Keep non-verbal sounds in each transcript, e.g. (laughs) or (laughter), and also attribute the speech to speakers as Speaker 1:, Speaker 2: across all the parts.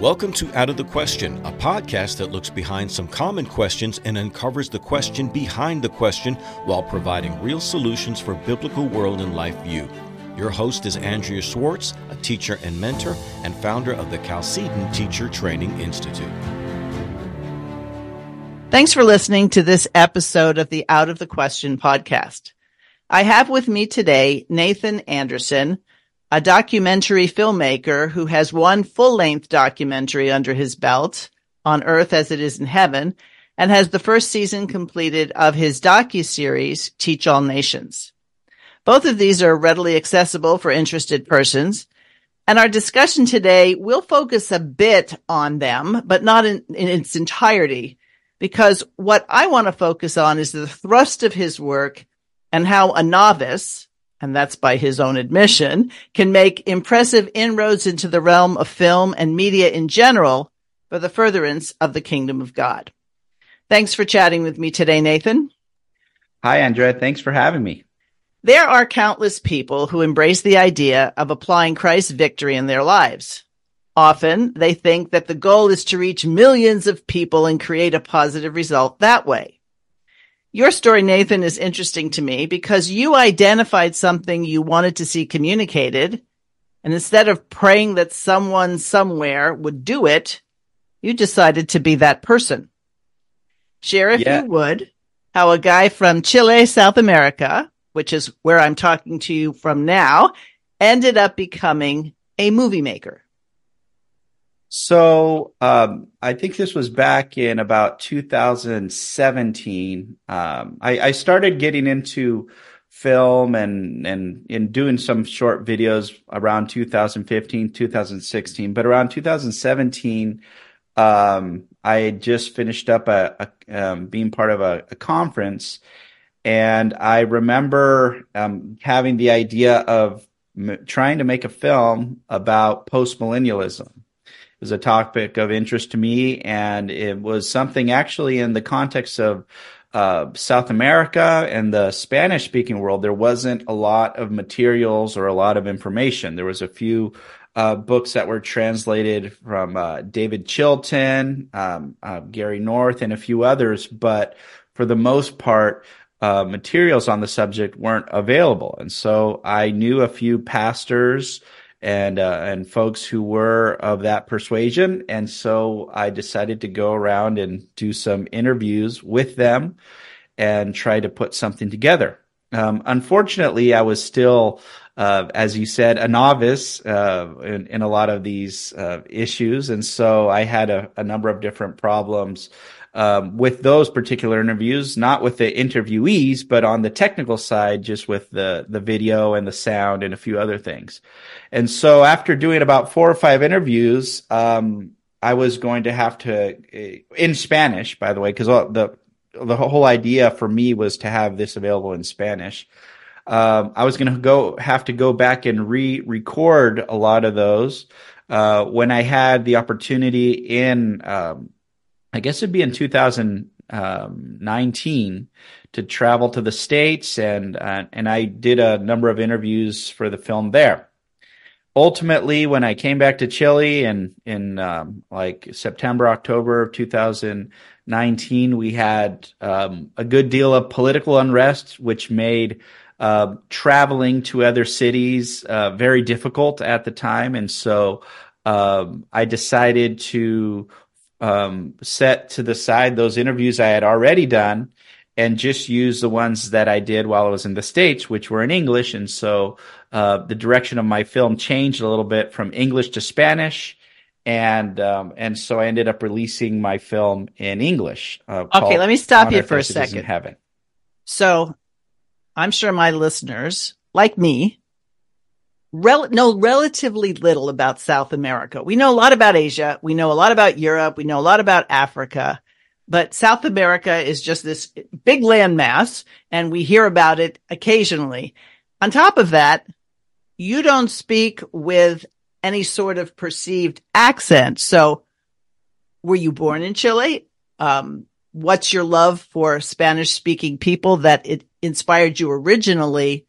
Speaker 1: Welcome to Out of the Question, a podcast that looks behind some common questions and uncovers the question behind the question while providing real solutions for biblical world and life view. Your host is Andrea Schwartz, a teacher and mentor and founder of the Chalcedon Teacher Training Institute.
Speaker 2: Thanks for listening to this episode of the Out of the Question podcast. I have with me today Nathan Anderson, a documentary filmmaker who has one full length documentary under his belt on earth as it is in heaven and has the first season completed of his docu-series Teach All Nations. Both of these are readily accessible for interested persons. And our discussion today will focus a bit on them, but not in, in its entirety, because what I want to focus on is the thrust of his work and how a novice, and that's by his own admission, can make impressive inroads into the realm of film and media in general for the furtherance of the kingdom of God. Thanks for chatting with me today, Nathan.
Speaker 3: Hi, Andrea. Thanks for having me.
Speaker 2: There are countless people who embrace the idea of applying Christ's victory in their lives. Often they think that the goal is to reach millions of people and create a positive result that way. Your story, Nathan, is interesting to me because you identified something you wanted to see communicated. And instead of praying that someone somewhere would do it, you decided to be that person. Share, if yeah. you would, how a guy from Chile, South America, which is where I'm talking to you from now, ended up becoming a movie maker.
Speaker 3: So um, I think this was back in about 2017. Um, I, I, started getting into film and and in doing some short videos around 2015, 2016. But around 2017, um, I just finished up a, a um, being part of a, a, conference, and I remember um, having the idea of m- trying to make a film about post millennialism was a topic of interest to me, and it was something actually in the context of uh, South America and the Spanish speaking world, there wasn't a lot of materials or a lot of information. There was a few uh, books that were translated from uh, David Chilton, um, uh, Gary North, and a few others, but for the most part, uh, materials on the subject weren't available. And so I knew a few pastors and uh, and folks who were of that persuasion. And so I decided to go around and do some interviews with them and try to put something together. Um, unfortunately, I was still, uh, as you said, a novice uh, in, in, a lot of these uh, issues, and so I had a, a number of different problems um, with those particular interviews, not with the interviewees, but on the technical side, just with the the video and the sound and a few other things. And so after doing about four or five interviews, um, I was going to have to uh, in Spanish, by the way, because the the whole idea for me was to have this available in Spanish. Um, I was going to go have to go back and re-record a lot of those. Uh, when I had the opportunity in um, I guess it'd be in 2019 to travel to the states, and uh, and I did a number of interviews for the film there. Ultimately, when I came back to Chile in in um, like September October of 2019, we had um, a good deal of political unrest, which made uh, traveling to other cities uh, very difficult at the time, and so um, I decided to um, set to the side those interviews I had already done and just use the ones that I did while I was in the States, which were in English. And so uh, the direction of my film changed a little bit from English to Spanish. And um, and so I ended up releasing my film in English.
Speaker 2: Uh, okay, let me stop you for a second. Heaven. So I'm sure my listeners, like me, rel- know relatively little about South America. We know a lot about Asia. We know a lot about Europe. We know a lot about Africa, but South America is just this big landmass and we hear about it occasionally. On top of that, you don't speak with any sort of perceived accent. So were you born in Chile? Um, what's your love for Spanish speaking people that it inspired you originally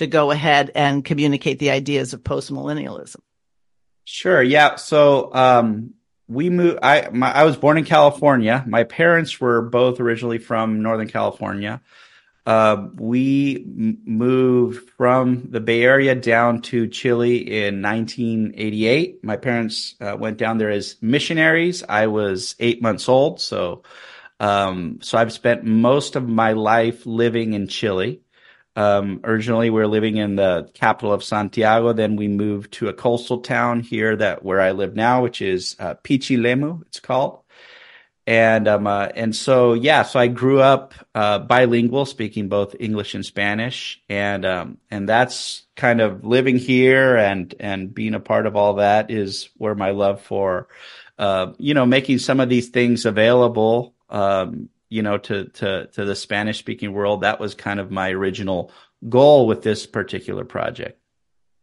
Speaker 2: to go ahead and communicate the ideas of postmillennialism.
Speaker 3: Sure. Yeah. So, um, we moved. I my, I was born in California. My parents were both originally from Northern California. Uh, we m- moved from the Bay Area down to Chile in 1988. My parents uh, went down there as missionaries. I was eight months old, so um, so I've spent most of my life living in Chile. Um, originally, we were living in the capital of Santiago. Then we moved to a coastal town here that where I live now, which is uh, Pichilemu. It's called, and um, uh, and so yeah, so I grew up uh, bilingual, speaking both English and Spanish, and um, and that's kind of living here and and being a part of all that is where my love for, uh, you know, making some of these things available. Um, you know, to to to the Spanish speaking world. That was kind of my original goal with this particular project.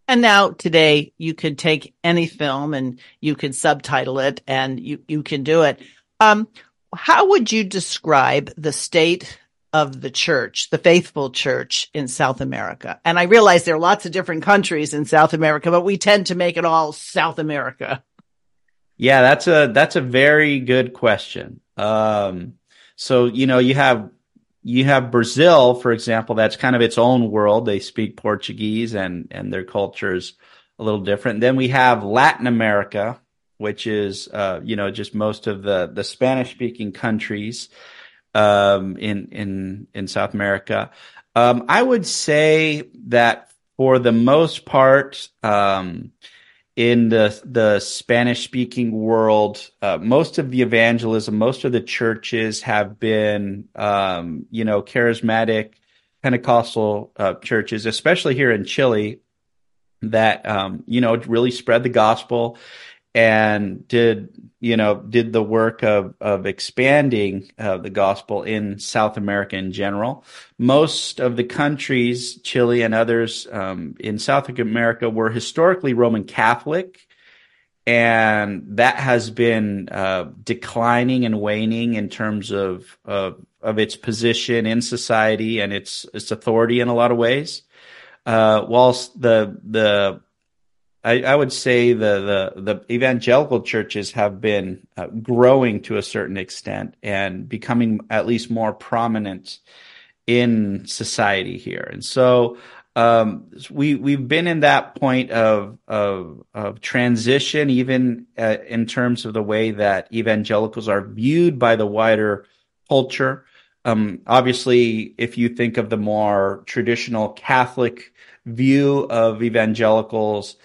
Speaker 2: And now today you could take any film and you could subtitle it and you, you can do it. Um, how would you describe the state of the church, the faithful church in South America? And I realize there are lots of different countries in South America, but we tend to make it all South America.
Speaker 3: Yeah, that's a that's a very good question. Um, so, you know, you have you have Brazil, for example, that's kind of its own world. They speak Portuguese and and their culture is a little different. Then we have Latin America, which is uh, you know just most of the the Spanish speaking countries um, in in in South America. Um, I would say that for the most part, um, in the the Spanish speaking world, uh, most of the evangelism, most of the churches have been, um, you know, charismatic Pentecostal uh, churches, especially here in Chile, that um, you know really spread the gospel and did you know did the work of of expanding uh, the gospel in South America in general. Most of the countries, Chile and others um, in South America, were historically Roman Catholic, and that has been uh, declining and waning in terms of, of of its position in society and its its authority in a lot of ways. Uh, whilst the the I, I, would say the, the, the evangelical churches have been uh, growing to a certain extent and becoming at least more prominent in society here. And so um, we we've been in that point of of, of transition, even uh, in terms of the way that evangelicals are viewed by the wider culture. Um, obviously, if you think of the more traditional Catholic view of evangelicals,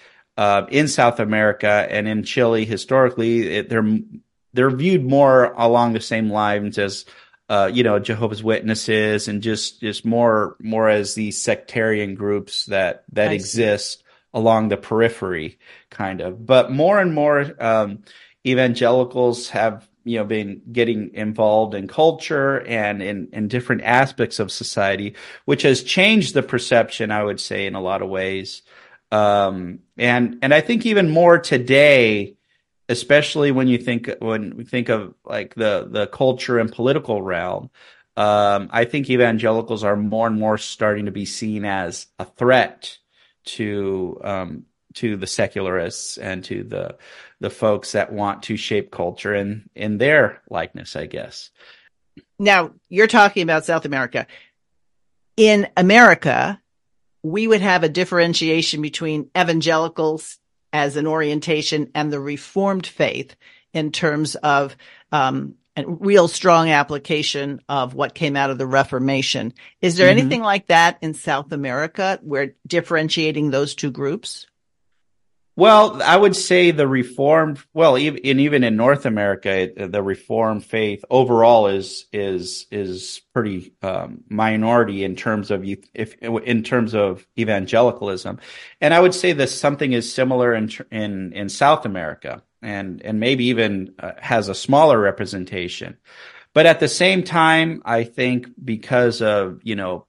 Speaker 3: uh, in South America and in Chile historically, it, they're they're viewed more along the same lines as uh, you know Jehovah's Witnesses and just just more more as these sectarian groups that that I exist see. along the periphery, kind of. But more and more um, evangelicals have you know been getting involved in culture and in, in different aspects of society, which has changed the perception, I would say, in a lot of ways. Um, and and I think even more today, especially when you think when we think of like the the culture and political realm, um, I think evangelicals are more and more starting to be seen as a threat to um, to the secularists and to the the folks that want to shape culture in in their likeness, I guess.
Speaker 2: Now you're talking about South America. In America, we would have a differentiation between evangelicals as an orientation and the reformed faith in terms of um, a real strong application of what came out of the Reformation. Is there mm-hmm. anything like that in South America where differentiating those two groups?
Speaker 3: Well, I would say the Reformed, well, even even in North America, the Reformed faith overall is is is pretty um, minority in terms of if in terms of evangelicalism, and I would say that something is similar in in in South America, and and maybe even uh, has a smaller representation. But at the same time, I think because of you know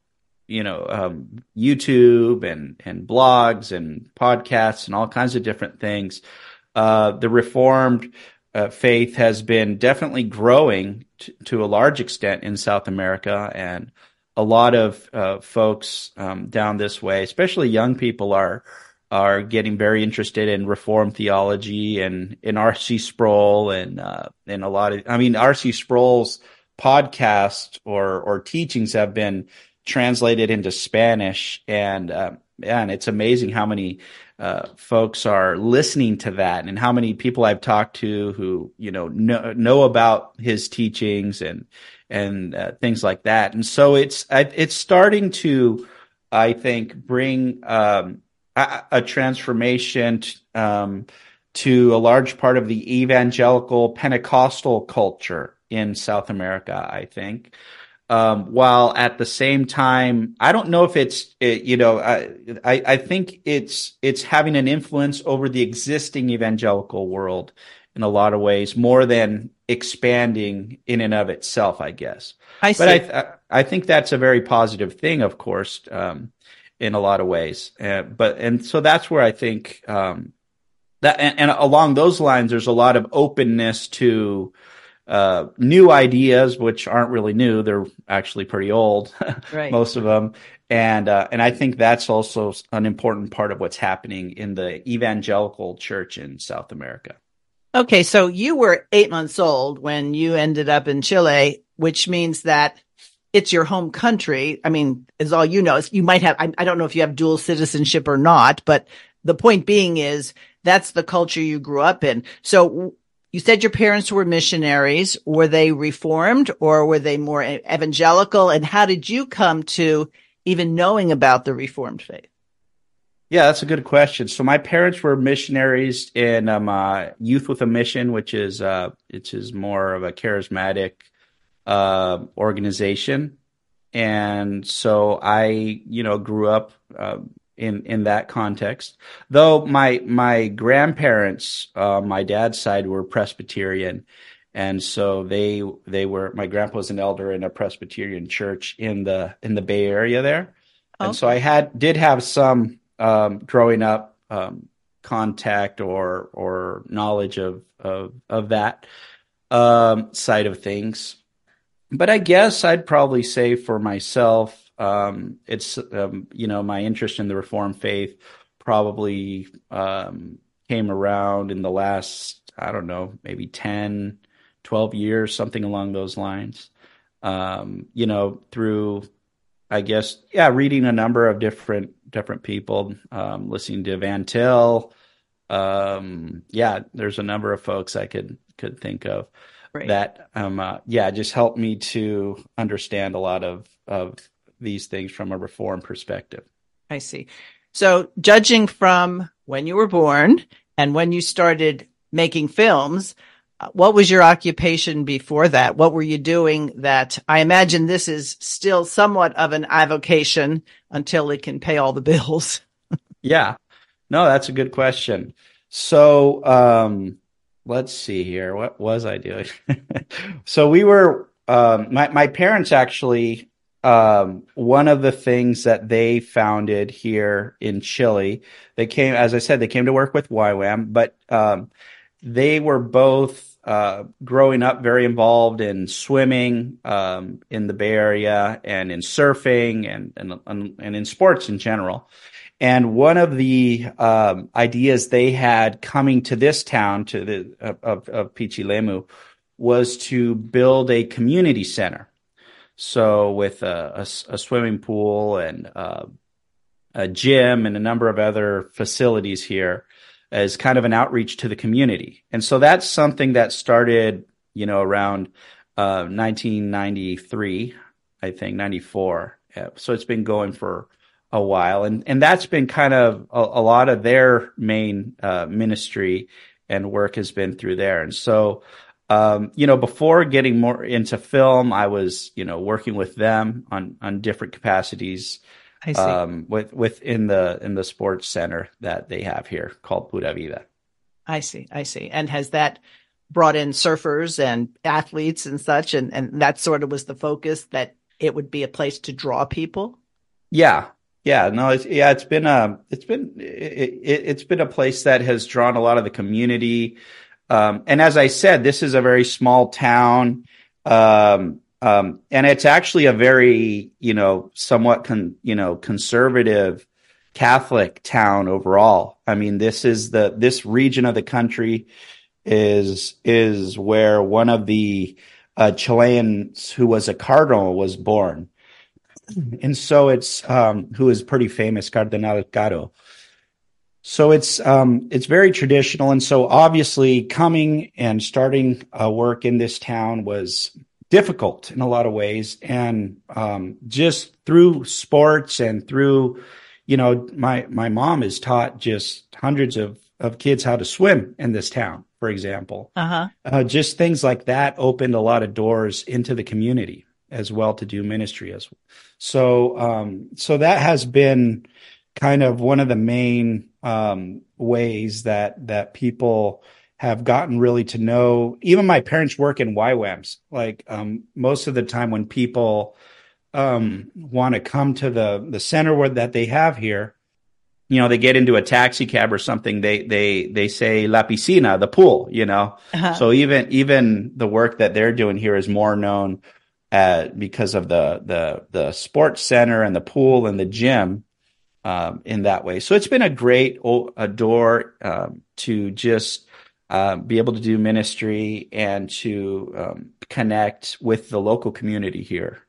Speaker 3: you know um, YouTube and and blogs and podcasts and all kinds of different things. Uh, the Reformed uh, faith has been definitely growing t- to a large extent in South America, and a lot of uh, folks um, down this way, especially young people, are are getting very interested in reform theology and in R.C. Sproul and uh, and a lot of I mean R.C. Sproul's podcast or or teachings have been translated into Spanish and uh, and it's amazing how many uh, folks are listening to that and how many people I've talked to who you know know, know about his teachings and and uh, things like that and so it's it's starting to I think bring um, a, a transformation t- um, to a large part of the evangelical Pentecostal culture in South America, I think. Um, while at the same time, I don't know if it's, it, you know, I, I, I think it's, it's having an influence over the existing evangelical world in a lot of ways more than expanding in and of itself, I guess.
Speaker 2: I see.
Speaker 3: But I, I think that's a very positive thing, of course. Um, in a lot of ways. Uh, but and so that's where I think um, that and, and, along those lines, there's a lot of openness to uh, new ideas, which aren't really new; they're actually pretty old, (laughs) right. most of them. And uh, and I think that's also an important part of what's happening in the evangelical church in South America.
Speaker 2: Okay, so you were eight months old when you ended up in Chile, which means that it's your home country. I mean, is all you know. You might have, I, I, don't know if you have dual citizenship or not, but the point being is that's the culture you grew up in. So you said your parents were missionaries. Were they reformed or were they more evangelical? And how did you come to even knowing about the reformed faith?
Speaker 3: Yeah, that's a good question. So my parents were missionaries in um, uh, Youth with a Mission, which is uh, is more of a charismatic uh, organization, and so I, you know, grew up uh, in in that context. Though my my grandparents, uh, my dad's side, were Presbyterian, and so they they were. My grandpa was an elder in a Presbyterian church in the in the Bay Area there, and so I had did have some um, growing up um, contact or or knowledge of of of that um, side of things but I guess I'd probably say for myself, um, it's um, you know my interest in the Reformed faith probably um, came around in the last I don't know maybe 10, 12 years, something along those lines. Um, you know through I guess yeah, reading a number of different different people, um, listening to Van Til. Um, yeah, there's a number of folks I could could think of right. that um uh, yeah just helped me to understand a lot of of these things from a reform perspective.
Speaker 2: I see. So judging from when you were born and when you started making films, uh, what was your occupation before that? What were you doing that I imagine this is still somewhat of an avocation until it can pay all the bills? (laughs)
Speaker 3: yeah. No, that's a good question. So, um, let's see here. What was I doing? (laughs) so we were, um, my, my parents actually, um, one of the things that they founded here in Chile, they came, as I said, they came to work with YWAM, but, um, they were both, uh, growing up very involved in swimming, um, in the Bay Area and in surfing and, and, and in sports in general. And one of the um, ideas they had coming to this town, to the of, of Pichilemu, was to build a community center. So with a, a, a swimming pool and uh, a gym and a number of other facilities here as kind of an outreach to the community. And so that's something that started, you know, around uh, 1993, I think, 94. Yeah. So it's been going for a while, and and that's been kind of a, a lot of their main uh, ministry and work has been through there. And so, um, you know, before getting more into film, I was you know working with them on on different capacities. Um, with within the in the sports center that they have here called Pura Vida.
Speaker 2: I see, I see. And has that brought in surfers and athletes and such, and and that sort of was the focus that it would be a place to draw people?
Speaker 3: Yeah, yeah, no, it's, yeah, it's been a, um, it's been, it, it, has been a place that has drawn a lot of the community. Um, and as I said, this is a very small town. Um, um, and it's actually a very, you know, somewhat con, you know, conservative Catholic town overall. I mean, this is the this region of the country is is where one of the uh, Chileans who was a cardinal was born, and so it's um, who is pretty famous, Cardinal Caro. So it's um, it's very traditional, and so obviously coming and starting a work in this town was difficult in a lot of ways, and um, just through sports and through, you know, my my mom has taught just hundreds of of kids how to swim in this town, for example.
Speaker 2: Uh-huh.
Speaker 3: Uh, just things like that opened a lot of doors into the community as well to do ministry as well. So um, so that has been kind of one of the main um, ways that that people have gotten really to know. Even my parents work in YWAMs. Like um, most of the time, when people um, want to come to the the center where, that they have here, you know, they get into a taxi cab or something. They they they say la piscina, the pool. You know, uh-huh. so even even the work that they're doing here is more known. Uh, because of the the the sports center and the pool and the gym, um, in that way. So it's been a great a door um, to just uh, be able to do ministry and to um, connect with the local community here.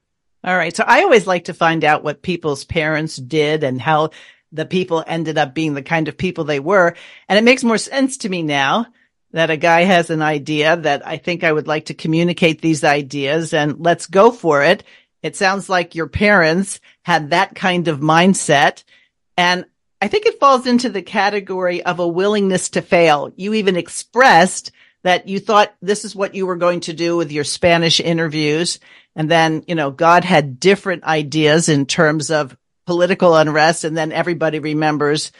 Speaker 2: All right. So I always like to find out what people's parents did and how the people ended up being the kind of people they were. And it makes more sense to me now that a guy has an idea that I think I would like to communicate these ideas and let's go for it. It sounds like your parents had that kind of mindset and I think it falls into the category of a willingness to fail. You even expressed that you thought this is what you were going to do with your Spanish interviews. And then, you know, God had different ideas in terms of political unrest. And then everybody remembers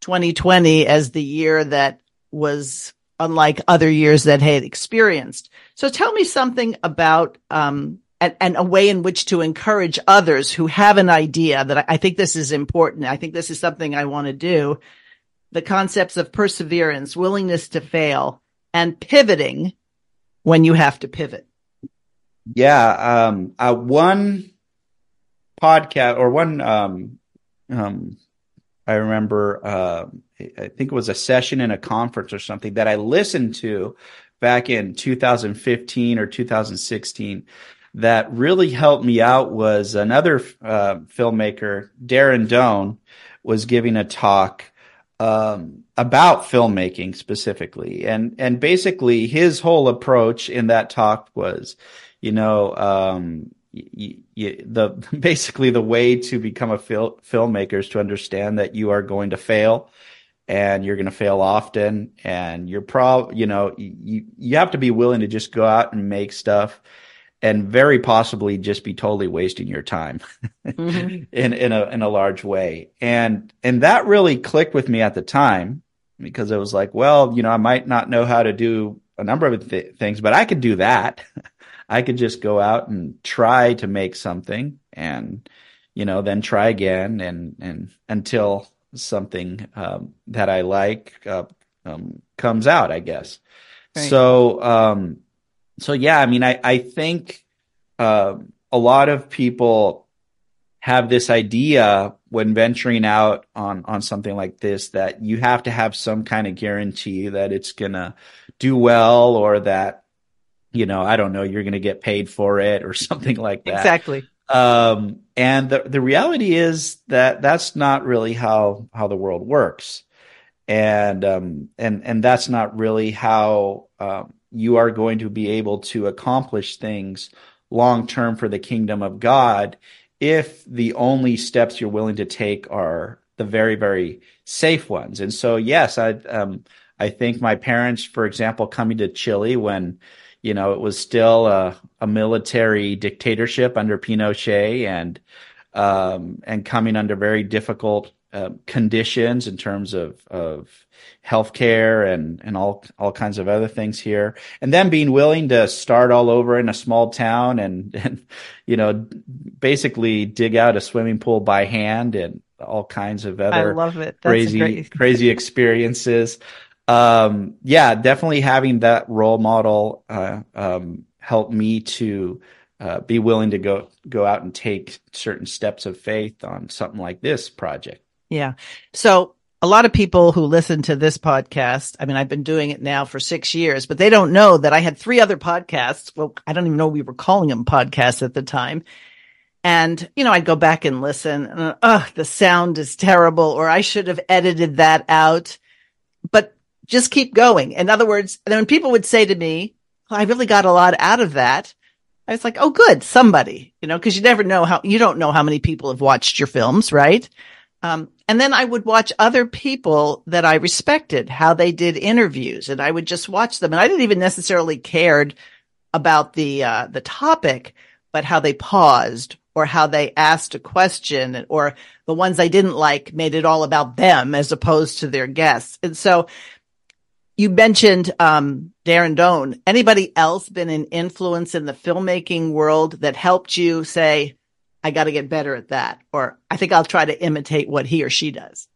Speaker 2: 2020 as the year that was unlike other years that had experienced. So tell me something about, um, and, and a way in which to encourage others who have an idea that I, I think this is important. I think this is something I want to do. The concepts of perseverance, willingness to fail, and pivoting when you have to pivot.
Speaker 3: Yeah. Um, uh, one podcast or one, um, um, I remember, uh, I think it was a session in a conference or something that I listened to back in 2015 or 2016 that really helped me out was another uh, filmmaker, Darren Doane, was giving a talk um, about filmmaking specifically, and and basically his whole approach in that talk was, you know, um, y- y- the (laughs) basically the way to become a fil- filmmaker is to understand that you are going to fail and you're going to fail often and you're prob you know you you have to be willing to just go out and make stuff and very possibly just be totally wasting your time mm-hmm. (laughs) in in a in a large way. And and that really clicked with me at the time because it was like, well, you know, I might not know how to do a number of th- things, but I could do that. (laughs) I could just go out and try to make something and you know, then try again and and until something um, that I like uh, um, comes out, I guess. Right. So um so yeah, I mean, I I think uh, a lot of people have this idea when venturing out on on something like this that you have to have some kind of guarantee that it's gonna do well or that you know I don't know you're gonna get paid for it or (laughs) something like that.
Speaker 2: Exactly.
Speaker 3: Um, and the the reality is that that's not really how how the world works, and um, and and that's not really how um, you are going to be able to accomplish things long term for the kingdom of God if the only steps you're willing to take are the very very safe ones. And so yes, I um, I think my parents, for example, coming to Chile when you know it was still a, a military dictatorship under Pinochet and um, and coming under very difficult uh, conditions in terms of of healthcare and and all all kinds of other things here, and then being willing to start all over in a small town and and you know basically dig out a swimming pool by hand and all kinds of other
Speaker 2: I love it.
Speaker 3: That's crazy great... crazy experiences. Um, yeah, definitely having that role model uh, um, helped me to uh, be willing to go go out and take certain steps of faith on something like this project.
Speaker 2: Yeah. So a lot of people who listen to this podcast, I mean, I've been doing it now for six years, but they don't know that I had three other podcasts. Well, I don't even know we were calling them podcasts at the time. And, you know, I'd go back and listen and, uh, the sound is terrible, or I should have edited that out. But just keep going. In other words, when people would say to me, well, I really got a lot out of that. I was like, oh, good, somebody, you know, because you never know how, you don't know how many people have watched your films, right? Um, and then I would watch other people that I respected, how they did interviews, and I would just watch them. And I didn't even necessarily cared about the uh, the topic, but how they paused or how they asked a question, or the ones I didn't like made it all about them as opposed to their guests. And so, you mentioned um, Darren Doane. Anybody else been an influence in the filmmaking world that helped you say, I got to get better at that. Or I think I'll try to imitate what he or she does.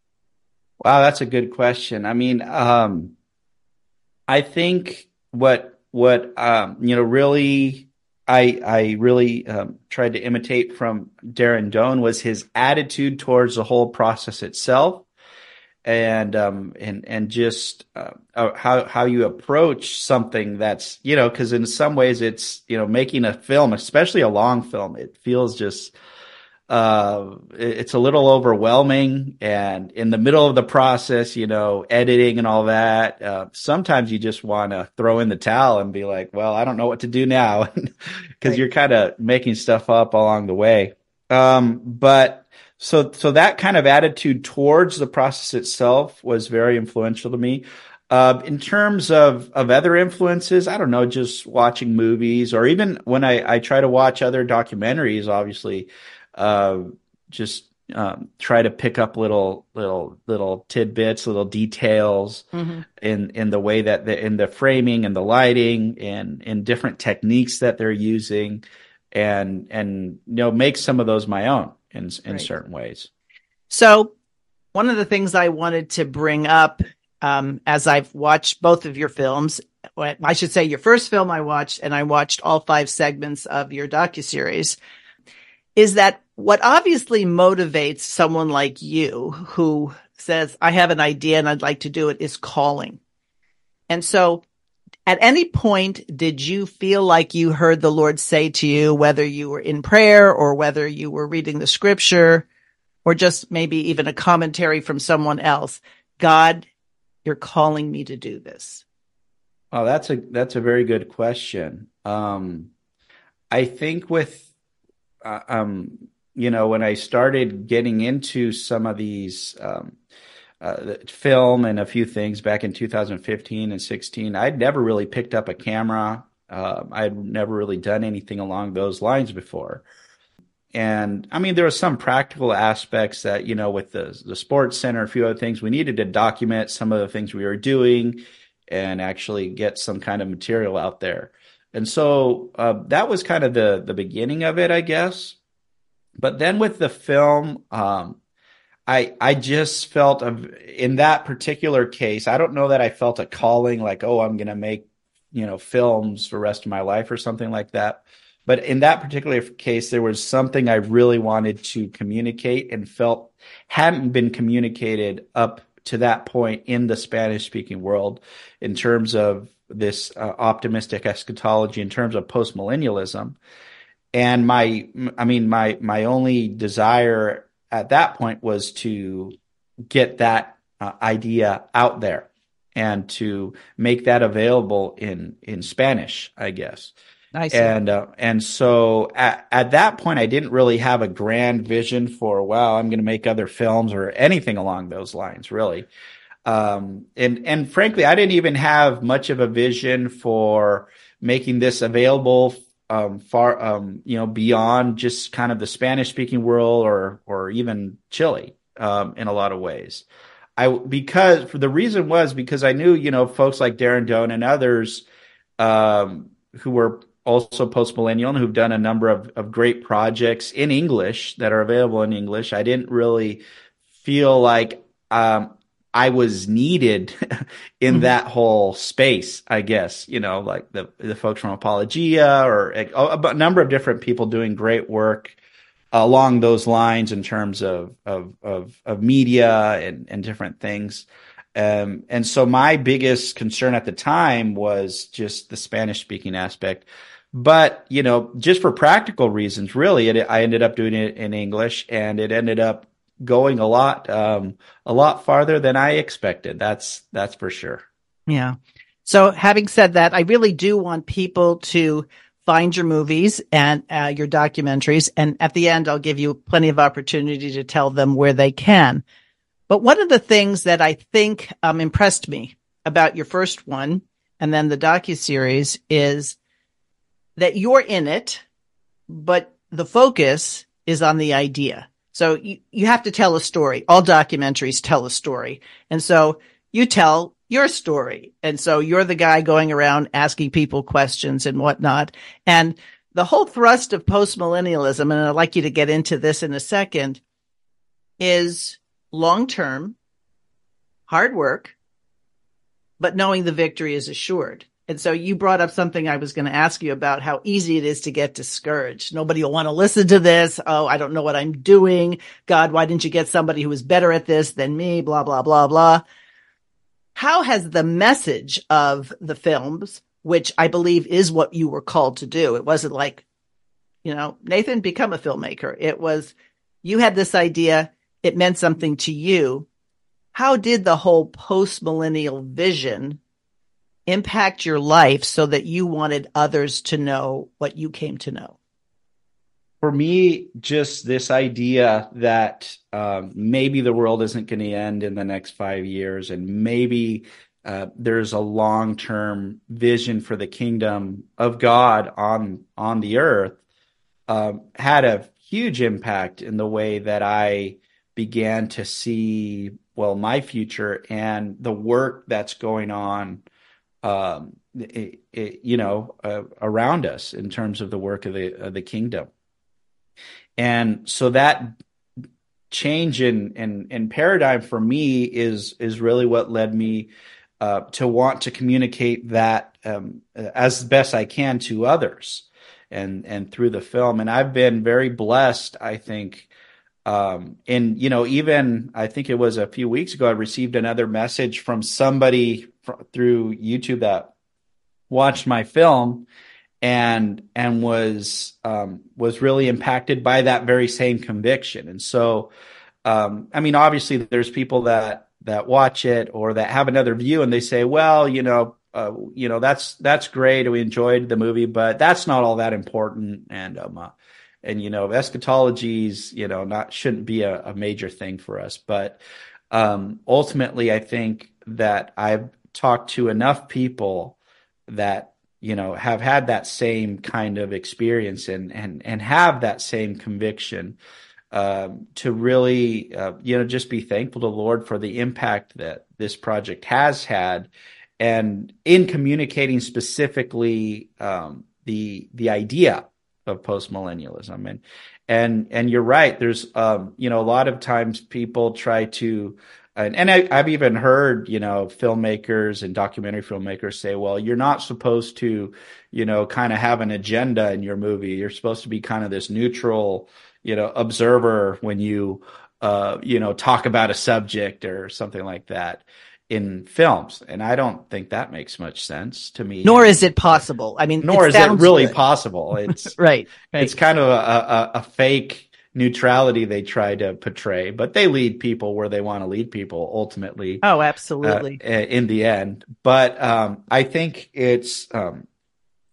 Speaker 3: Wow, that's a good question. I mean, um, I think what what um, you know really I I really um, tried to imitate from Darren Doane was his attitude towards the whole process itself, and um and and just uh, uh how how you approach something that's you know because in some ways it's you know making a film especially a long film it feels just uh it's a little overwhelming and in the middle of the process you know editing and all that uh, sometimes you just want to throw in the towel and be like well i don't know what to do now (laughs) because right. you're kind of making stuff up along the way um but so so that kind of attitude towards the process itself was very influential to me. Uh, in terms of of other influences, I don't know, just watching movies or even when I I try to watch other documentaries, obviously, uh, just um, try to pick up little little little tidbits, little details mm-hmm. in in the way that the in the framing and the lighting and in different techniques that they're using, and and you know make some of those my own in in right. certain ways.
Speaker 2: So, one of the things I wanted to bring up um, as I've watched both of your films, I should say your first film I watched, and I watched all five segments of your docu series, is that what obviously motivates someone like you who says, "I have an idea and I'd like to do it," is calling. And so at any point, did you feel like you heard the Lord say to you, whether you were in prayer or whether you were reading the scripture or just maybe even a commentary from someone else? God, you're calling me to do this.
Speaker 3: Oh, that's a that's a very good question. Um, I think with uh, um, you know when I started getting into some of these um, uh, film and a few things back in 2015 and 16. I'd never really picked up a camera. Uh, I'd never really done anything along those lines before. And I mean, there were some practical aspects that, you know, with the, the sports center, a few other things, we needed to document some of the things we were doing and actually get some kind of material out there. And so uh, that was kind of the the beginning of it, I guess. But then with the film, um, I I just felt in that particular case, I don't know that I felt a calling like, oh, I'm gonna make, you know, films for the rest of my life or something like that. But in that particular case, there was something I really wanted to communicate and felt hadn't been communicated up to that point in the Spanish speaking world in terms of this uh, optimistic eschatology, in terms of postmillennialism. And my, I mean, my, my only desire at that point was to get that uh, idea out there and to make that available in in Spanish, I guess.
Speaker 2: Nice.
Speaker 3: And uh, and so at, at that point, I didn't really have a grand vision for wow, I'm going to make other films or anything along those lines, really. Um, and and frankly, I didn't even have much of a vision for making this available um, far, um, you know, beyond just kind of the Spanish speaking world or, or even Chile, um, in a lot of ways. I, because the reason was because I knew, you know, folks like Darren Doane and others, um, who were also post millennial and who've done a number of, of great projects in English that are available in English. I didn't really feel like, um, I was needed (laughs) in mm-hmm. that whole space, I guess, you know, like the, the folks from Apologia or a, a, number of different people doing great work, along those lines in terms of of of, of media and, and different things. Um, and so my biggest concern at the time was just the Spanish speaking aspect. But, you know, just for practical reasons, really, it, I ended up doing it in English and it ended up going a lot, um, a lot farther than I expected. That's, that's for sure.
Speaker 2: Yeah. So having said that, I really do want people to find your movies and uh, your documentaries. And at the end, I'll give you plenty of opportunity to tell them where they can. But one of the things that I think um, impressed me about your first one and then the docu series is that you're in it, but the focus is on the idea. So you, you have to tell a story. All documentaries tell a story. And so you tell your story. And so you're the guy going around asking people questions and whatnot. And the whole thrust of postmillennialism, and I'd like you to get into this in a second, is long term, hard work, but knowing the victory is assured. And so you brought up something I was going to ask you about how easy it is to get discouraged. Nobody will want to listen to this. Oh, I don't know what I'm doing. God, why didn't you get somebody who was better at this than me? Blah, blah, blah, blah how has the message of the films, which I believe is what you were called to do, it wasn't like, you know, Nathan, become a filmmaker. It was, you had this idea. It meant something to you. How did the whole post millennial vision impact your life so that you wanted others to know what you came to know?
Speaker 3: for me, just this idea that um, maybe the world isn't going to end in the next five years, and maybe uh, there's a long-term vision for the kingdom of God on on the earth, um, had a huge impact in the way that I began to see well my future and the work that's going on. Um, it, it, you know, uh, around us in terms of the work of the of the kingdom. And so that change in, in, in paradigm for me is, is really what led me uh, to want to communicate that um, as best I can to others and, and through the film. And I've been very blessed, I think, um, and you know, even I think it was a few weeks ago, I received another message from somebody fr- through YouTube that watched my film and and was um, was really impacted by that very same conviction. And so, um, I mean, obviously, there's people that that watch it or that have another view, and they say, well, you know. Uh, you know that's that's great. We enjoyed the movie, but that's not all that important. And um, uh, and you know eschatology's you know not shouldn't be a, a major thing for us. But um, ultimately, I think that I've talked to enough people that you know have had that same kind of experience and and and have that same conviction um, to really uh, you know just be thankful to Lord for the impact that this project has had. And in communicating specifically um, the the idea of postmillennialism. And and and you're right. There's um, you know a lot of times people try to and, and I, have even heard, you know, filmmakers and documentary filmmakers say, well, you're not supposed to, you know, kind of have an agenda in your movie. You're supposed to be kind of this neutral, you know, observer when you, uh, you know, talk about a subject or something like that in films. And I don't think that makes much sense to me.
Speaker 2: Nor is it possible. I mean,
Speaker 3: nor it is it really good. possible. It's
Speaker 2: right, (laughs) right.
Speaker 3: It's kind of a, a, a fake neutrality they try to portray, but they lead people where they want to lead people ultimately.
Speaker 2: Oh, absolutely.
Speaker 3: Uh, in the end. But um, I think it's, um,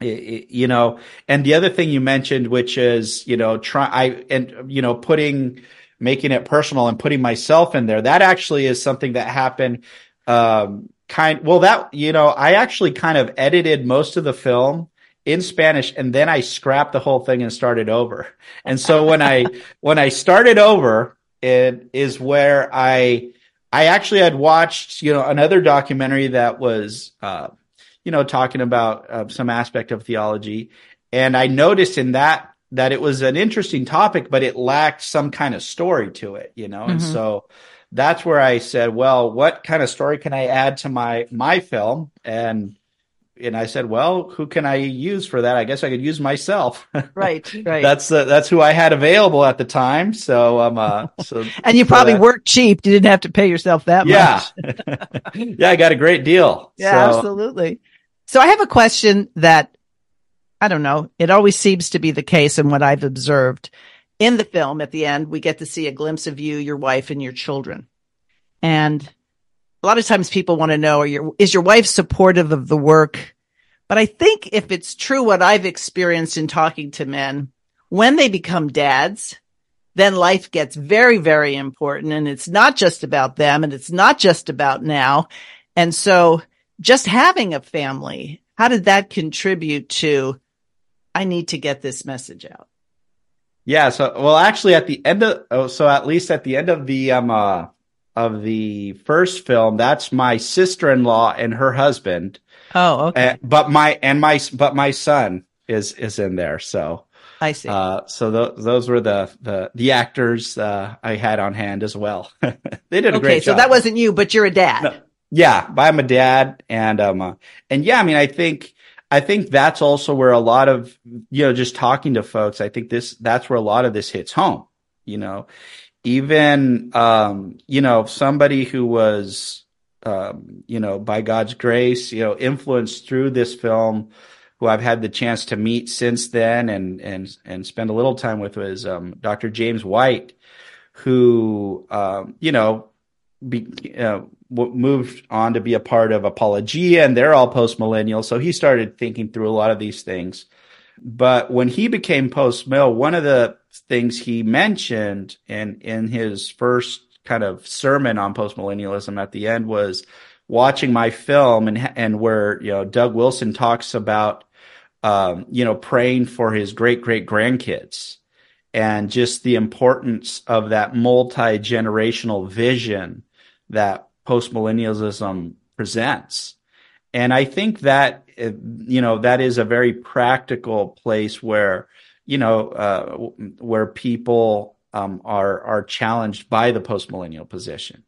Speaker 3: it, it, you know, and the other thing you mentioned, which is, you know, try, I, and, you know, putting, making it personal and putting myself in there, that actually is something that happened. Um, kind, well, that, you know, I actually kind of edited most of the film in Spanish and then I scrapped the whole thing and started over. And so when I (laughs) when I started over, it is where I I actually had watched, you know, another documentary that was uh, you know, talking about uh, some aspect of theology and I noticed in that that it was an interesting topic but it lacked some kind of story to it, you know. Mm-hmm. And so that's where I said, well, what kind of story can I add to my my film? And and I said, well, who can I use for that? I guess I could use myself. (laughs)
Speaker 2: Right, right.
Speaker 3: that's uh, that's who I had available at the time. So um, uh, so (laughs)
Speaker 2: and you probably worked cheap. You didn't have to pay yourself that
Speaker 3: yeah.
Speaker 2: much.
Speaker 3: yeah, (laughs) Yeah, I got a great deal.
Speaker 2: Yeah,
Speaker 3: so,
Speaker 2: absolutely. So I have a question that I don't know. It always seems to be the case in what I've observed in the film. At the end, we get to see a glimpse of you, your wife, and your children. And a lot of times people want to know, your, is your wife supportive of the work? But I think if it's true what I've experienced in talking to men, when they become dads, then life gets very, very important. And it's not just about them and it's not just about now. And so just having a family, how did that contribute to, I need to get this message out?
Speaker 3: Yeah. So, well, actually at the end of, oh, so at least at the end of the, um, uh, of the first film, that's my sister-in-law and her husband.
Speaker 2: Oh, okay.
Speaker 3: Uh, but my and my but my son is is in there. So
Speaker 2: I see.
Speaker 3: Uh, so th- those were the the the actors uh, I had on hand as well. (laughs) they did a
Speaker 2: okay,
Speaker 3: great
Speaker 2: job.
Speaker 3: job.
Speaker 2: so that wasn't you, but you're a dad.
Speaker 3: No, yeah, I'm a dad, and um, uh, and yeah, I mean, I think I think that's also where a lot of you know just talking to folks. I think this that's where a lot of this hits home. You know, even um, you know somebody who was um, you know by God's grace you know influenced through this film who I've had the chance to meet since then and and and spend a little time with was um, Dr. James White who um, you know be, uh, moved on to be a part of Apologia and they're all post millennial so he started thinking through a lot of these things but when he became post mill, one of the things he mentioned in in his first kind of sermon on postmillennialism at the end was watching my film and and where you know Doug Wilson talks about um, you know praying for his great great grandkids and just the importance of that multi generational vision that postmillennialism presents. And I think that you know that is a very practical place where you know uh, where people um, are are challenged by the post millennial position.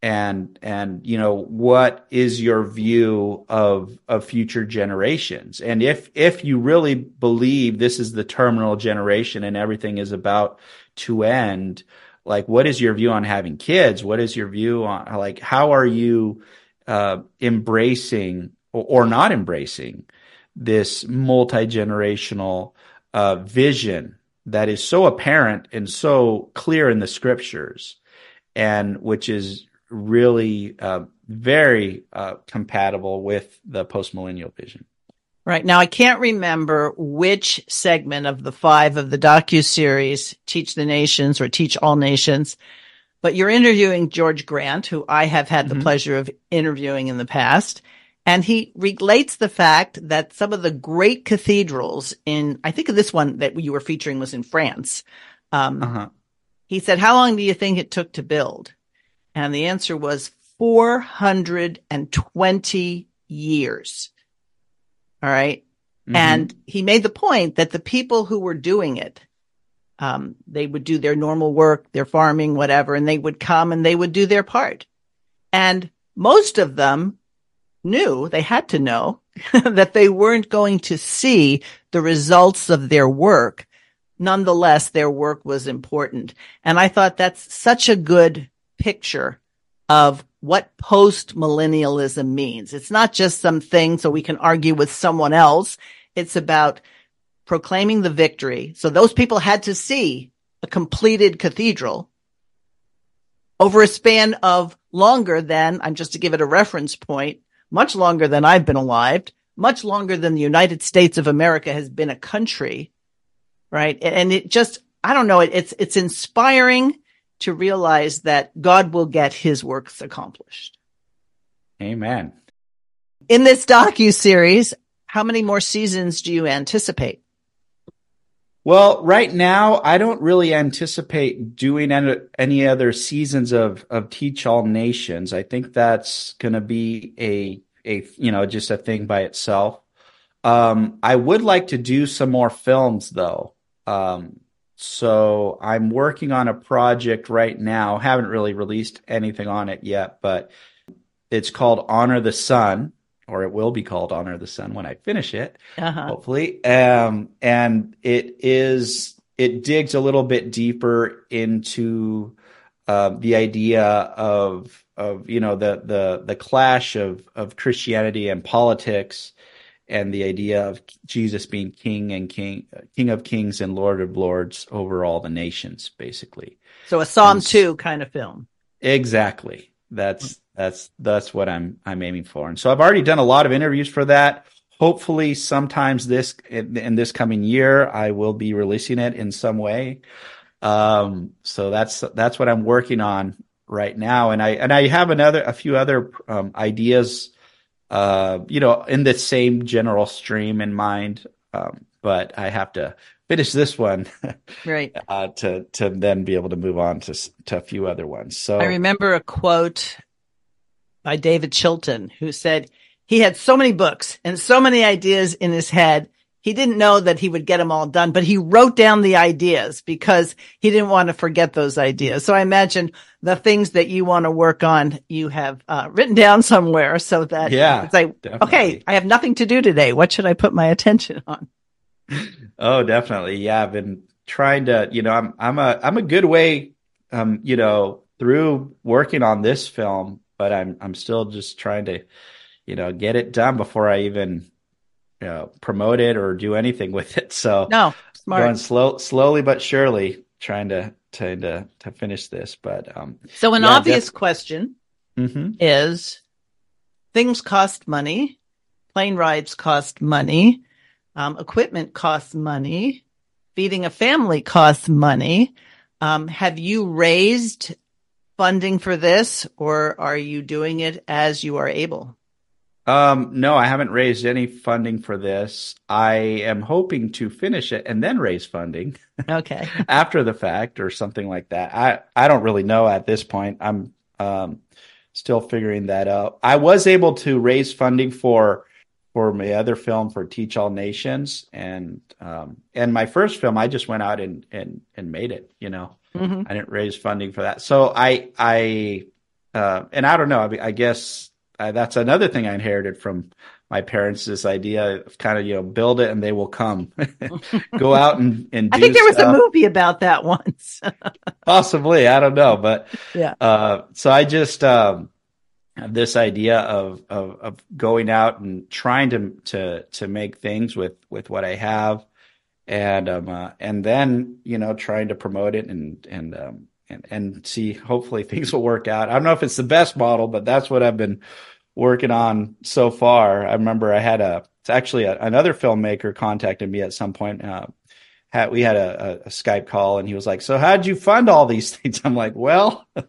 Speaker 3: And and you know what is your view of of future generations? And if if you really believe this is the terminal generation and everything is about to end like what is your view on having kids? What is your view on like how are you uh, embracing or, or not embracing this multi generational uh, vision that is so apparent and so clear in the scriptures, and which is really uh, very uh, compatible with the postmillennial vision.
Speaker 2: Right now, I can't remember which segment of the five of the docu series "Teach the Nations" or "Teach All Nations," but you're interviewing George Grant, who I have had mm-hmm. the pleasure of interviewing in the past, and he relates the fact that some of the great cathedrals in, I think this one that you were featuring was in France. Um, uh-huh. He said, how long do you think it took to build? And the answer was 420 years. All right? mm-hmm. And he made the point that the people who were doing it, um, they would do their normal work, their farming, whatever, and they would come and they would do their part. And most of them knew, they had to know (laughs) that they weren't going to see the results of their work. Nonetheless, their work was important. And I thought that's such a good picture of what post millennialism means. It's not just some thing so we can argue with someone else. It's about proclaiming the victory. So those people had to see a completed cathedral over a span of longer than, I'm just to give it a reference point, much longer than I've been alive, much longer than the United States of America has been a country. Right. And it just, I don't know, it's, it's inspiring to realize that God will get his works accomplished.
Speaker 3: Amen.
Speaker 2: In this docu series, how many more seasons do you anticipate?
Speaker 3: Well, right now, I don't really anticipate doing any, any other seasons of, of Teach All Nations. I think that's going to be a, a, you know, just a thing by itself. Um, I would like to do some more films though. Um, so I'm working on a project right now. Haven't really released anything on it yet, but it's called Honor the Son, or it will be called Honor the Son when I finish it,
Speaker 2: Uh-huh.
Speaker 3: hopefully. Um, and it is it digs a little bit deeper into uh, the idea of of you know the the the clash of of Christianity and politics, and the idea of Jesus being King and King King of Kings and Lord of Lords over all the nations, basically.
Speaker 2: So a Psalm
Speaker 3: And
Speaker 2: 2 kind of film.
Speaker 3: Exactly. That's that's that's what I'm I'm aiming for. And so I've already done a lot of interviews for that. Hopefully, sometimes this in, in this coming year, I will be releasing it in some way. Um, so that's that's what I'm working on right now. And I and I have another a few other um, ideas, uh, you know, in the same general stream in mind. Um, but I have to finish this one (laughs)
Speaker 2: Right.
Speaker 3: uh, to to then be able to move on to to a few other ones. So
Speaker 2: I remember a quote by David Chilton who said he had so many books and so many ideas in his head. He didn't know that he would get them all done, but he wrote down the ideas because he didn't want to forget those ideas. So I imagine the things that you want to work on, you have uh, written down somewhere so that
Speaker 3: Yeah,
Speaker 2: it's like, okay. I have nothing to do today. What should I put my attention on?
Speaker 3: Oh, definitely. Yeah, I've been trying to, you know, I'm I'm a I'm a good way um, you know, through working on this film, but I'm I'm still just trying to, you know, get it done before I even you know, promote it or do anything (laughs) with it. So
Speaker 2: No, smart.
Speaker 3: going slow slowly but surely trying to trying to to finish this. But um
Speaker 2: So an
Speaker 3: Yeah,
Speaker 2: obvious
Speaker 3: def-
Speaker 2: question
Speaker 3: mhm.
Speaker 2: is things cost money, plane rides cost money, um, equipment costs money, feeding a family costs money. Um, have you raised funding for this or are you doing it as you are able?
Speaker 3: Um, no, I haven't raised any funding for this. I am hoping to finish it and then raise funding. (laughs)
Speaker 2: Okay.
Speaker 3: after the fact or something like that. I I don't really know at this point. I'm um still figuring that out. I was able to raise funding for for my other film for Teach All Nations and um and my first film I just went out and and and made it, you know.
Speaker 2: hmm
Speaker 3: I didn't raise funding for that. So I I uh and I don't know, I, mean, I guess uh, that's another thing I inherited from my parents this idea of kind of you know build it and they will come (laughs) go out and and
Speaker 2: I think there was
Speaker 3: stuff.
Speaker 2: a movie about that once. (laughs)
Speaker 3: Possibly, I don't know, but
Speaker 2: Yeah.
Speaker 3: Uh, so I just um, have this idea of, of of going out and trying to to to make things with with what I have, and um uh, and then you know trying to promote it and and um and and see hopefully things will work out. I don't know if it's the best model, but that's what I've been working on so far. I remember I had a it's actually a, another filmmaker contacted me at some point. Uh, had we had a, a, Skype call and he was like, "So how'd you fund all these (laughs) things?" I'm like, "Well, (laughs) uh,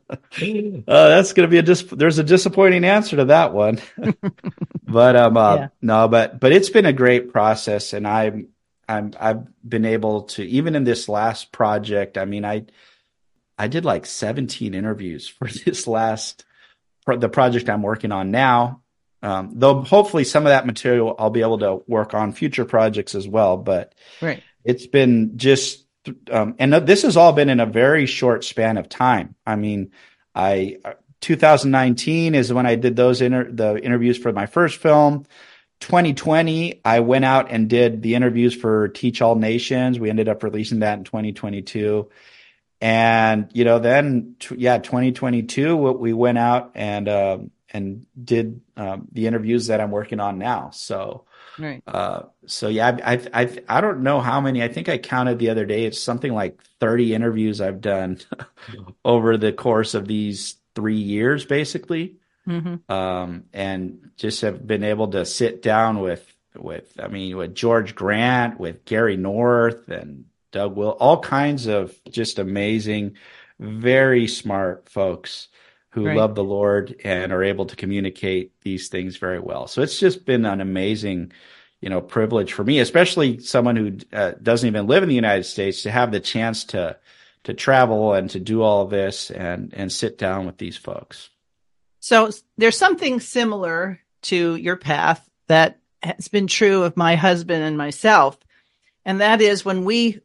Speaker 3: that's going to be a dis- there's a disappointing answer to that one." (laughs) but um, uh,
Speaker 2: Yeah.
Speaker 3: no, but but it's been a great process, and I'm I'm I've been able to even in this last project. I mean, I I did like 17 interviews for (laughs) this last for the project I'm working on now. Um, though hopefully some of that material I'll be able to work on future projects as well, but
Speaker 2: Right.
Speaker 3: it's been just um, and this has all been in a very short span of time i mean i 2019 is when i did those inter- the interviews for my first film 2020 i went out and did the interviews for teach all nations we ended up releasing that in 2022 and you know then t- yeah 2022 what we went out and um and did um, the interviews that i'm working on now so
Speaker 2: Right.
Speaker 3: uh, so yeah, I, I, I, I don't know how many. I think I counted the other day. It's something like 30 interviews I've done (laughs) over the course of these three years, basically.
Speaker 2: hmm
Speaker 3: Um, and just have been able to sit down with, with, I mean, with George Grant, with Gary North and Doug Will, all kinds of just amazing, very smart folks who
Speaker 2: Right.
Speaker 3: love the Lord and are able to communicate these things very well. So it's just been an amazing, you know, privilege for me, especially someone who uh, doesn't even live in the United States, to have the chance to to travel and to do all of this and and sit down with these folks.
Speaker 2: So there's something similar to your path that has been true of my husband and myself. And that is when we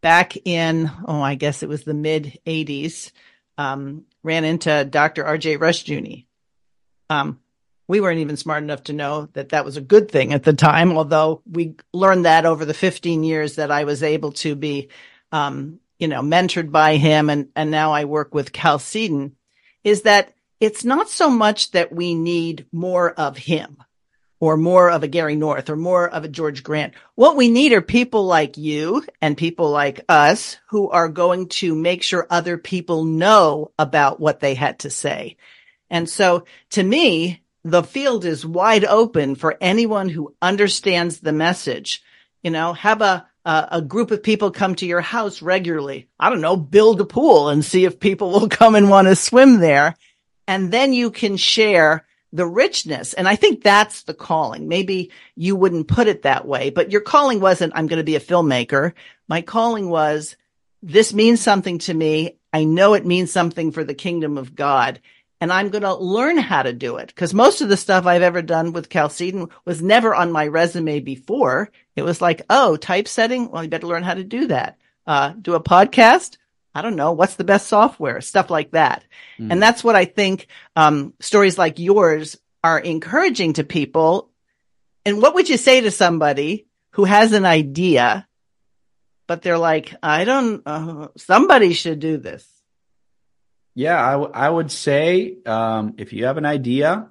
Speaker 2: back in, oh, I guess it was the mid 80s, um, ran into Dr. RJ Rushdoony. Um, we weren't even smart enough to know that that was a good thing at the time. Although we learned that over the 15 years that I was able to be, um, you know, mentored by him. And, and now I work with Chalcedon is that it's not so much that we need more of him or more of a Gary North or more of a George Grant. What we need are people like you and people like us who are going to make sure other people know about what they had to say. And so to me, the field is wide open for anyone who understands the message. You know, have a, a, a group of people come to your house regularly. I don't know, build a pool and see if people (laughs) will come and want to swim there. And then you can share the richness. And I think that's the calling. Maybe you wouldn't put it that way, but your calling wasn't, I'm going to be a filmmaker. My calling was, this means something to me. I know it means something for the kingdom of God. And I'm going to learn how to do it because most of the stuff I've ever done with Chalcedon was never on my resume before. It was like, oh, typesetting. Well, you better learn how to do that. Uh, do a podcast. I don't know. What's the best software? Stuff like that. Mm. And that's what I think, um, stories like yours are encouraging to people. And what would you say to somebody who has an idea, but they're like, I don't, uh, somebody should do this.
Speaker 3: Yeah, I, w- I would say, um, if you have an idea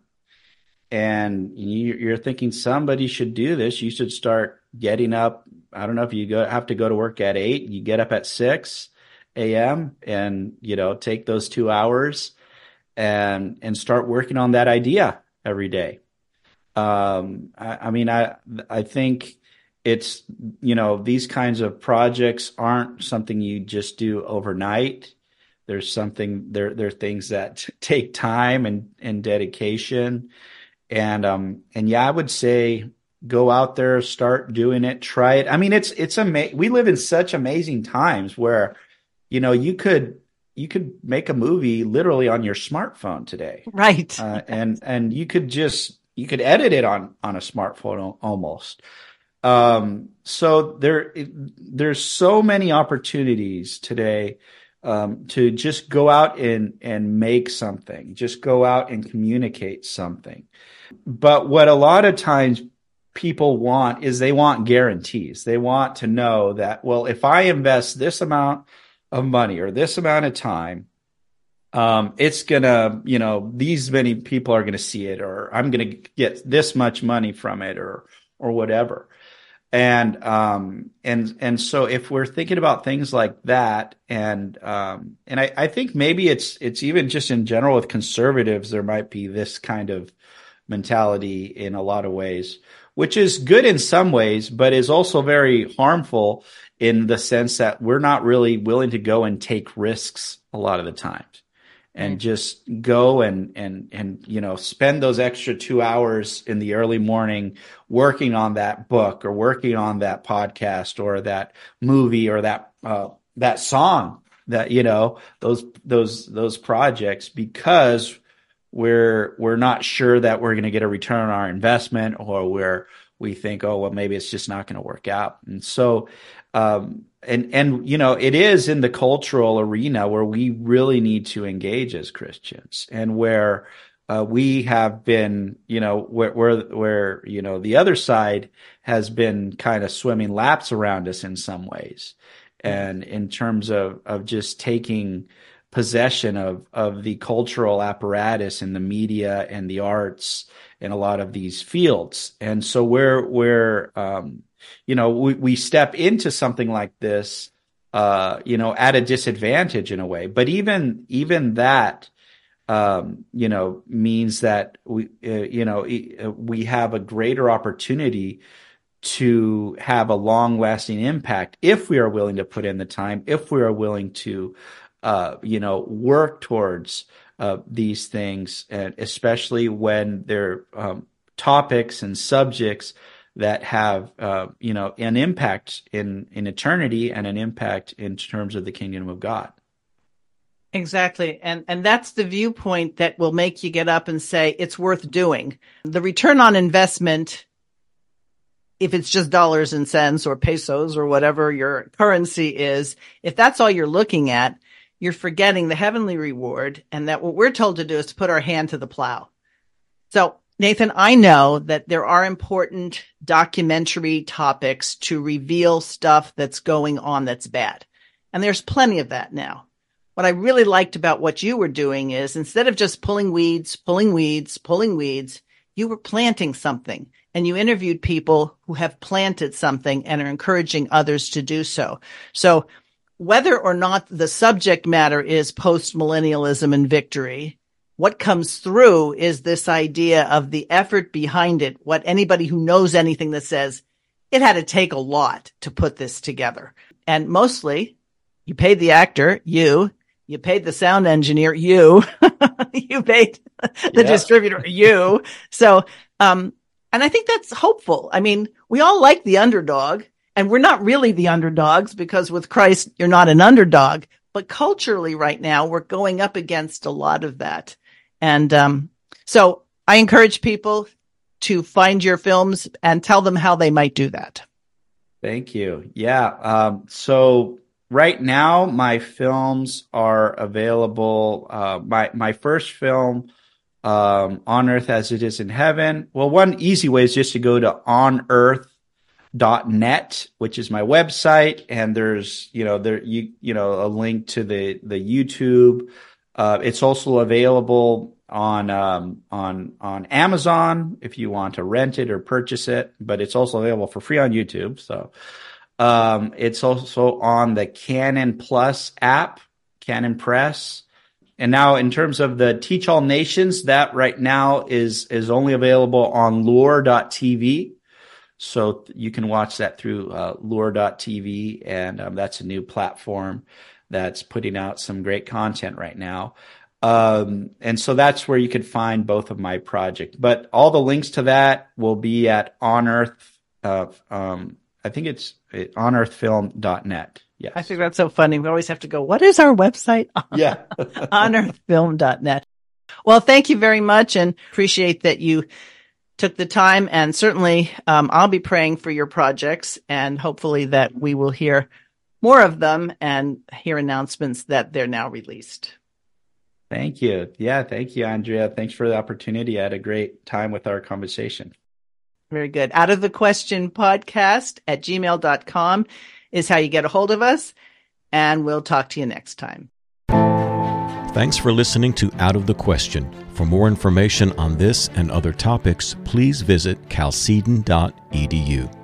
Speaker 3: and you're thinking somebody should do this, you should start getting up. I don't know if you go, have to go to work at eight, you get up at six a.m. and you know take those two hours and and start working on that idea every day. Um, I, I mean, I I think it's you know these kinds of projects aren't something you just do overnight. There's something there. There are things that (laughs) take time and and dedication, and um and yeah, I would say go out there, start doing it, try it. I mean, it's it's amazing. We live in such amazing times where you know, you could you could make a movie literally on your smartphone today,
Speaker 2: right?
Speaker 3: Uh, and and you could just you could edit it on on a smartphone almost. Um, so there there's so many opportunities today um, to just go out and and make something, just go out and communicate something. But what a lot of times people want is they want guarantees. They want to know that well, if I invest this amount of money or this amount of time, um, it's gonna, you know, these many people are gonna see it, or I'm gonna get this much money from it, or or whatever. And um, and and so if we're thinking about things like that, and um, and I, I think maybe it's it's even just in general with conservatives, there might be this kind of mentality in a lot of ways, which is good in some ways, but is also very harmful in the sense that we're not really willing to go and take risks a lot of the times and mm. just go and and and you know spend those extra 2 hours in the early morning working on that book or working on that podcast or that movie or that uh, that song that you know those those those projects because we're we're not sure that we're going to get a return on our investment or we're we think oh well maybe it's just not going to work out and so um, and and you know it is in the cultural arena where we really need to engage as Christians and where uh, we have been you know where, where where you know the other side has been kind of swimming laps around us in some ways. And in terms of of just taking possession of of the cultural apparatus and the media and the arts in a lot of these fields. And so where where um, you know, we, we step into something like this, uh, you know, at a disadvantage in a way. But even, even that, um, you know, means that we, uh, you know, uh, we have a greater opportunity to have a long lasting impact if we are willing to put in the time, if we are willing to, uh, you know, work towards, uh, these things, and especially when they're, um, topics and subjects that have uh, you know an impact in in eternity and an impact in terms of the kingdom of God.
Speaker 2: Exactly. And and that's the viewpoint that will make you get up and say it's worth doing. The return on investment if it's just dollars and cents or pesos or whatever your currency is, if that's all you're looking at, you're forgetting the heavenly reward and that what we're told to do is to put our hand to the plow. So Nathan, I know that there are important documentary topics to reveal stuff that's going on that's bad. And there's plenty of that now. What I really liked about what you were doing is instead of just pulling weeds, pulling weeds, pulling weeds, you were planting something and you interviewed people who have planted something and are encouraging others to do so. So whether or not the subject matter is post millennialism and victory, what comes through is this idea of the effort behind it. What anybody who knows anything that says it had to take a lot to put this together. And mostly you paid the actor, you, you paid the sound engineer, you, (laughs) you paid the yeah. distributor, you. So, um, and I think that's hopeful. I mean, we all like the underdog and we're not really the underdogs because with Christ, you're not an underdog. But culturally right now, we're going up against a lot of that. And um, so I encourage people to find your films and tell them how they might do that.
Speaker 3: Thank you. Yeah. Um, so right now, my films are available. Uh, my my first film, um, On Earth as It Is in Heaven. Well, one easy way is just to go to onearth.net, which is my website, and there's you know there you you know a link to the the YouTube uh, it's also available on um, on on Amazon if you want to rent it or purchase it, but it's also available for free on YouTube. So um, it's also on the Canon Plus app, Canon Press. And now, in terms of the Teach All Nations, that right now is is only available on Lure.tv. So you can watch that through uh, Lure.tv, and um, that's a new platform that's putting out some great content right now. Um, and so that's where you could find both of my projects. But all the links to that will be at On Earth. Uh, um, I think it's onearthfilm.net. Yes.
Speaker 2: I think that's so funny. We always have to go, what is our website? (laughs)
Speaker 3: Yeah. (laughs)
Speaker 2: onearthfilm.net. Well, thank you very much and appreciate that you took the time. And certainly, um, I'll be praying for your projects and hopefully that we will hear more of them and hear announcements that they're now released.
Speaker 3: Thank you. Yeah, thank you, Andrea. Thanks for the opportunity. I had a great time with our conversation.
Speaker 2: Very good. Out of the question podcast at gmail.com is how you get a hold of us. And we'll talk to you next time.
Speaker 1: Thanks for listening to Out of the Question. For more information on this and other topics, please visit chalcedon.edu.